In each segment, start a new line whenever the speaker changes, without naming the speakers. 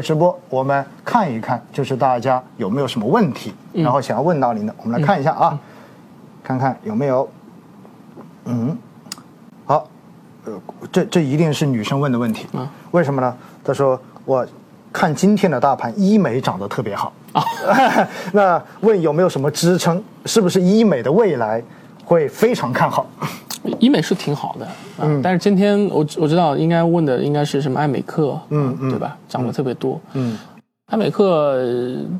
直播，我们看一看，就是大家有没有什么问题，然后想要问到您的，我们来看一下啊，看看有没有。嗯，好，呃，这这一定是女生问的问题嗯？为什么呢？她说我看今天的大盘，医美涨得特别好啊。那问有没有什么支撑？是不是医美的未来会非常看好？
医美是挺好的，嗯，但是今天我我知道应该问的应该是什么爱美克，嗯嗯，对吧？涨得特别多，嗯，爱美克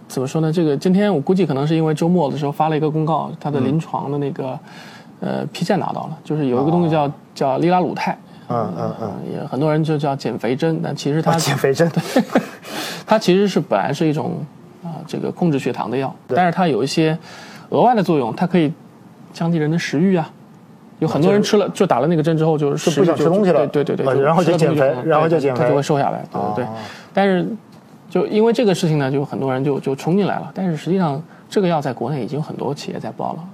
怎么说呢？这个今天我估计可能是因为周末的时候发了一个公告，它的临床的那个。呃，批件拿到了，就是有一个东西叫叫利拉鲁肽，嗯嗯嗯，也很多人就叫减肥针，但其实它
减肥针，对
它其实是本来是一种啊这个控制血糖的药，但是它有一些额外的作用，它可以降低人的食欲啊。有很多人吃了就打了那个针之后就
是不想吃东西了，
对对对，
然后就减肥，然后就减肥，
他就会瘦下来，对对对。但是就因为这个事情呢，就很多人就就冲进来了，但是实际上这个药在国内已经有很多企业在报了。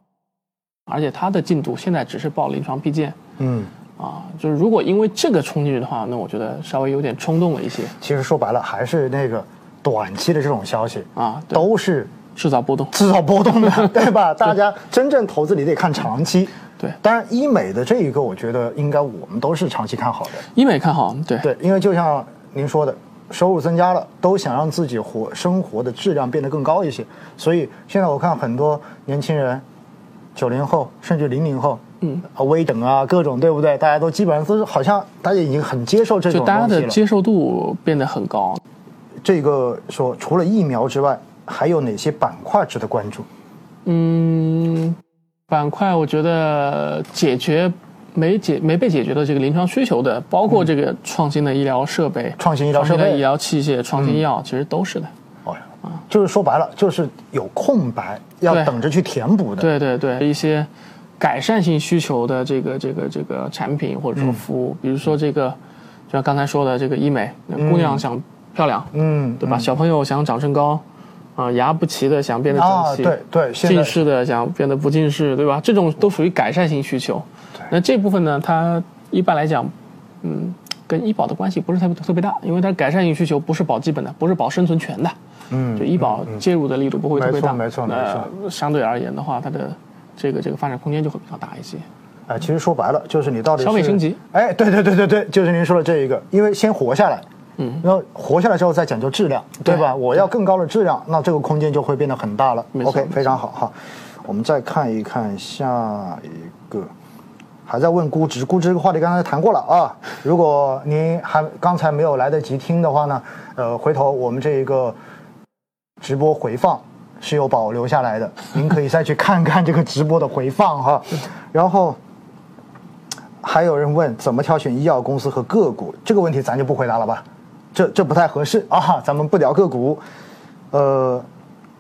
而且它的进度现在只是报临床批件，嗯，啊，就是如果因为这个冲进去的话，那我觉得稍微有点冲动了一些。
其实说白了还是那个短期的这种消息啊，都是
制造波动，
制造波动的，对吧？大家真正投资你得看长期。
对，
当然医美的这一个，我觉得应该我们都是长期看好的。
医美看好，对
对，因为就像您说的，收入增加了，都想让自己活生活的质量变得更高一些，所以现在我看很多年轻人。九零后甚至零零后，嗯，啊，微整啊，各种对不对？大家都基本上都是好像大家已经很接受这种
就大家的接受度变得很高。
这个说除了疫苗之外，还有哪些板块值得关注？
嗯，板块我觉得解决没解没被解决的这个临床需求的，包括这个创新的医疗设备、
创新医疗设备、
医疗器械、创新药，其实都是的。
哦啊就是说白了，就是有空白要等着去填补的。
对对对，一些改善性需求的这个这个这个产品或者说服务，比如说这个，就像刚才说的这个医美，姑娘想漂亮，嗯，对吧？小朋友想长身高，啊，牙不齐的想变得整齐，
对对，
近视的想变得不近视，对吧？这种都属于改善性需求。那这部分呢，它一般来讲，嗯，跟医保的关系不是特别特别大，因为它改善性需求不是保基本的，不是保生存权的。嗯，就医保介入的力度不会特别大，
没错没错
没错。相对而言的话，它的这个这个发展空间就会比较大一些。
哎，其实说白了，就是你到底
消费升级。
哎，对对对对对，就是您说的这一个，因为先活下来，嗯，然后活下来之后再讲究质量，对吧？我要更高的质量，那这个空间就会变得很大了。OK，非常好哈。我们再看一看下一个，还在问估值，估值这个话题刚才谈过了啊。如果您还刚才没有来得及听的话呢，呃，回头我们这一个。直播回放是有保留下来的，您可以再去看看这个直播的回放哈。然后还有人问怎么挑选医药公司和个股，这个问题咱就不回答了吧，这这不太合适啊，咱们不聊个股。呃，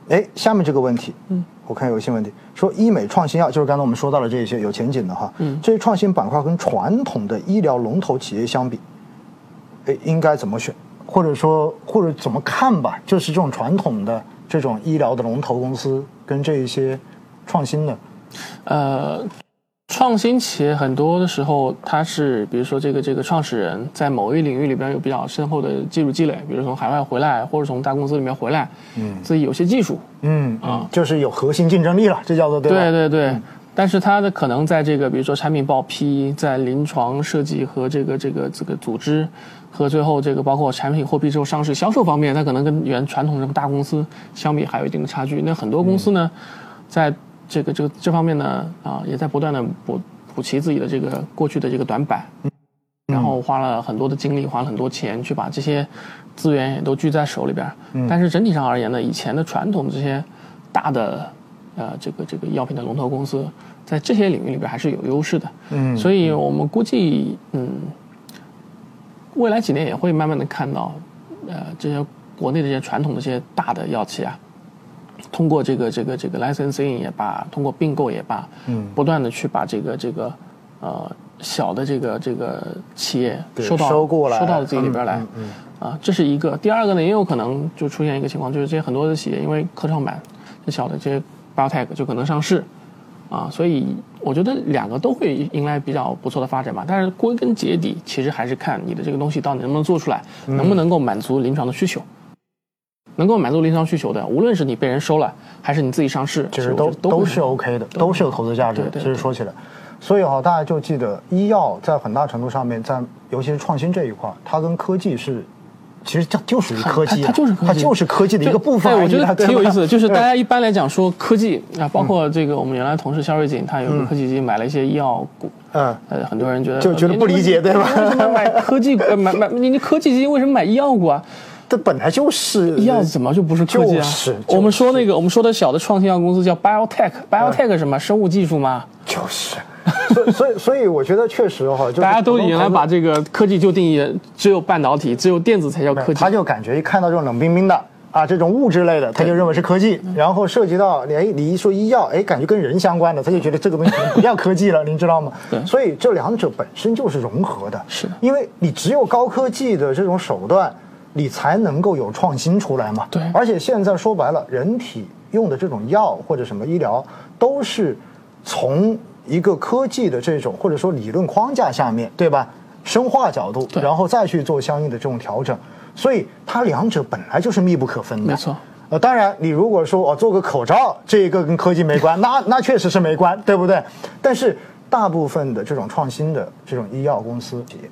哎，下面这个问题，嗯，我看有一些问题，说医美创新药就是刚才我们说到了这些有前景的哈，嗯，这些创新板块跟传统的医疗龙头企业相比，哎，应该怎么选？或者说，或者怎么看吧，就是这种传统的这种医疗的龙头公司跟这一些创新的，
呃，创新企业很多的时候，它是比如说这个这个创始人在某一领域里边有比较深厚的技术积累，比如从海外回来或者从大公司里面回来，嗯，自己有些技术，
嗯啊，就是有核心竞争力了，这叫做对
对对对。但是它的可能在这个比如说产品报批，在临床设计和这个这个这个组织。和最后这个包括产品获批之后上市销售方面，它可能跟原传统这种大公司相比还有一定的差距。那很多公司呢，在这个这个这方面呢啊，也在不断的补补齐自己的这个过去的这个短板，然后花了很多的精力，花了很多钱去把这些资源也都聚在手里边。但是整体上而言呢，以前的传统这些大的呃这个这个药品的龙头公司，在这些领域里边还是有优势的。嗯，所以我们估计嗯。未来几年也会慢慢的看到，呃，这些国内的这些传统的这些大的药企啊，通过这个这个这个 licensing 也罢，通过并购也罢，嗯，不断的去把这个这个呃小的这个这个企业收到
收过来
收到自己里边来，嗯，啊，这是一个。第二个呢，也有可能就出现一个情况，就是这些很多的企业因为科创板，这小的这些 biotech 就可能上市。啊，所以我觉得两个都会迎来比较不错的发展吧。但是归根结底，其实还是看你的这个东西到底能不能做出来，能不能够满足临床的需求。能够满足临床需求的，无论是你被人收了，还是你自己上市，
其实都都是 OK 的，都是有投资价值的。其实说起来，所以哈，大家就记得医药在很大程度上面，在尤其是创新这一块，它跟科技是。其实它就属于科技，
它就是
它就是科技的一个部分。
对，我觉得挺有意思的，就是大家一般来讲说科技啊，包括这个我们原来同事肖瑞锦，他有个科技基金买了一些医药股，嗯，呃，很多人觉得
就觉得不理解，对吧？
为什么买科技买买你你科技基金为什么买医药股啊？
这本来就是
医药怎么就不是科技啊？
是
我们说那个我们说的小的创新药公司叫 biotech，biotech 什么生物技术吗？
就是。所以，所以，所以，我觉得确实哈，
大家都原来把这个科技就定义只有半导体，只有电子才叫科技。
他就感觉一看到这种冷冰冰的啊，这种物质类的，他就认为是科技。然后涉及到哎，你一说医药，哎，感觉跟人相关的，他就觉得这个东西不叫科技了，您知道吗？
对。
所以这两者本身就是融合的，
是。
因为你只有高科技的这种手段，你才能够有创新出来嘛。
对。
而且现在说白了，人体用的这种药或者什么医疗，都是从。一个科技的这种或者说理论框架下面对吧？生化角度，然后再去做相应的这种调整，所以它两者本来就是密不可分的。
没错。
呃，当然，你如果说哦做个口罩，这个跟科技没关，那那确实是没关，对不对？但是大部分的这种创新的这种医药公司企业，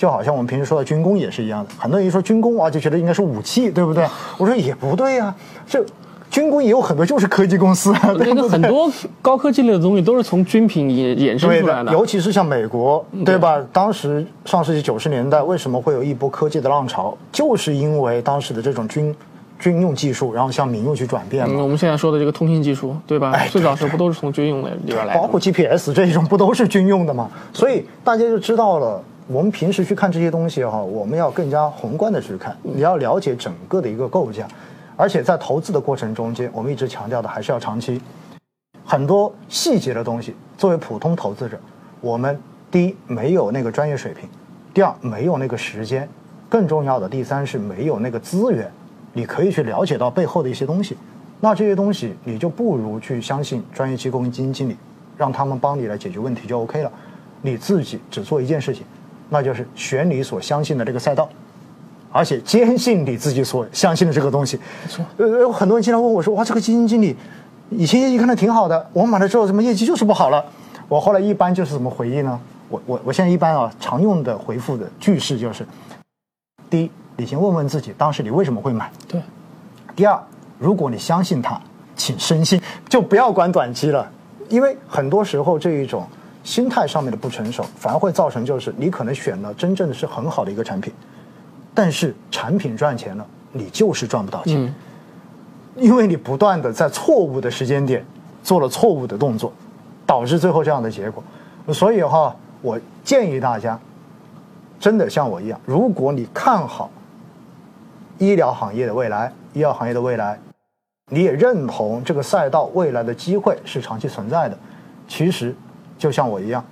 就好像我们平时说的军工也是一样的。很多人一说军工啊，就觉得应该是武器，对不对？我说也不对呀，这。军工也有很多就是科技公司，
那个很多高科技类的东西都是从军品衍衍生出来
的。尤其是像美国，对吧？当时上世纪九十年代为什么会有一波科技的浪潮？就是因为当时的这种军军用技术，然后向民用去转变嘛。
我们现在说的这个通信技术，对吧？最早时不都是从军用的里边来？
包括 GPS 这一种，不都是军用的吗？所以大家就知道了，我们平时去看这些东西哈，我们要更加宏观的去看，你要了解整个的一个构架。而且在投资的过程中间，我们一直强调的还是要长期。很多细节的东西，作为普通投资者，我们第一没有那个专业水平，第二没有那个时间，更重要的第三是没有那个资源，你可以去了解到背后的一些东西。那这些东西你就不如去相信专业机构跟基金经理，让他们帮你来解决问题就 OK 了。你自己只做一件事情，那就是选你所相信的这个赛道。而且坚信你自己所相信的这个东西。呃，很多人经常问我说：“哇，这个基金经理以前业绩看的挺好的，我买了之后怎么业绩就是不好了？”我后来一般就是怎么回应呢？我我我现在一般啊，常用的回复的句式就是：第一，你先问问自己当时你为什么会买；
对。
第二，如果你相信它，请深信，就不要管短期了，因为很多时候这一种心态上面的不成熟，反而会造成就是你可能选了真正的是很好的一个产品。但是产品赚钱了，你就是赚不到钱，因为你不断的在错误的时间点做了错误的动作，导致最后这样的结果。所以哈，我建议大家，真的像我一样，如果你看好医疗行业的未来，医药行业的未来，你也认同这个赛道未来的机会是长期存在的，其实就像我一样。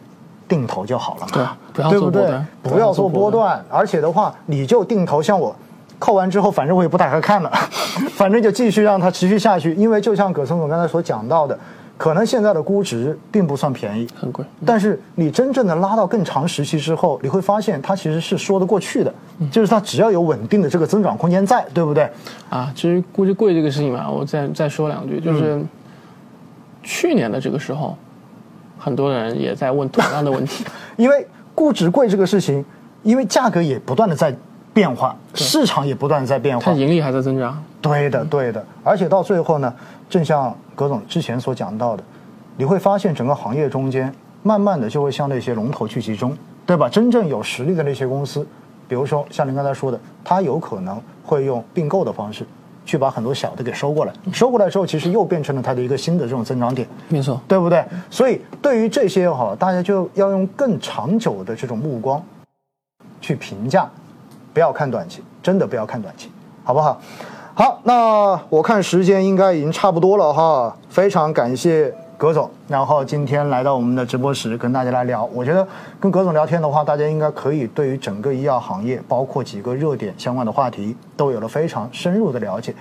定投就好了嘛，
对
不对？不要做波段，而且的话，你就定投。像我扣完之后，反正我也不打开看了，反正就继续让它持续下去。因为就像葛森总刚才所讲到的，可能现在的估值并不算便宜，
很贵。
但是你真正的拉到更长时期之后，你会发现它其实是说得过去的，就是它只要有稳定的这个增长空间在，对不对？
啊，其实估值贵这个事情嘛，我再再说两句，就是去年的这个时候。很多人也在问同样的问题，
因为估值贵这个事情，因为价格也不断的在变化，市场也不断的在变化，它
盈利还在增长。
对的，对的。而且到最后呢，正像葛总之前所讲到的，你会发现整个行业中间，慢慢的就会向那些龙头去集中，对吧？真正有实力的那些公司，比如说像您刚才说的，它有可能会用并购的方式。去把很多小的给收过来，收过来之后，其实又变成了它的一个新的这种增长点，
没错，
对不对？所以对于这些哈，大家就要用更长久的这种目光去评价，不要看短期，真的不要看短期，好不好？好，那我看时间应该已经差不多了哈，非常感谢。葛总，然后今天来到我们的直播室跟大家来聊。我觉得跟葛总聊天的话，大家应该可以对于整个医药行业，包括几个热点相关的话题，都有了非常深入的了解。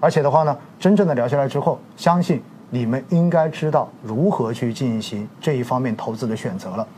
而且的话呢，真正的聊下来之后，相信你们应该知道如何去进行这一方面投资的选择了。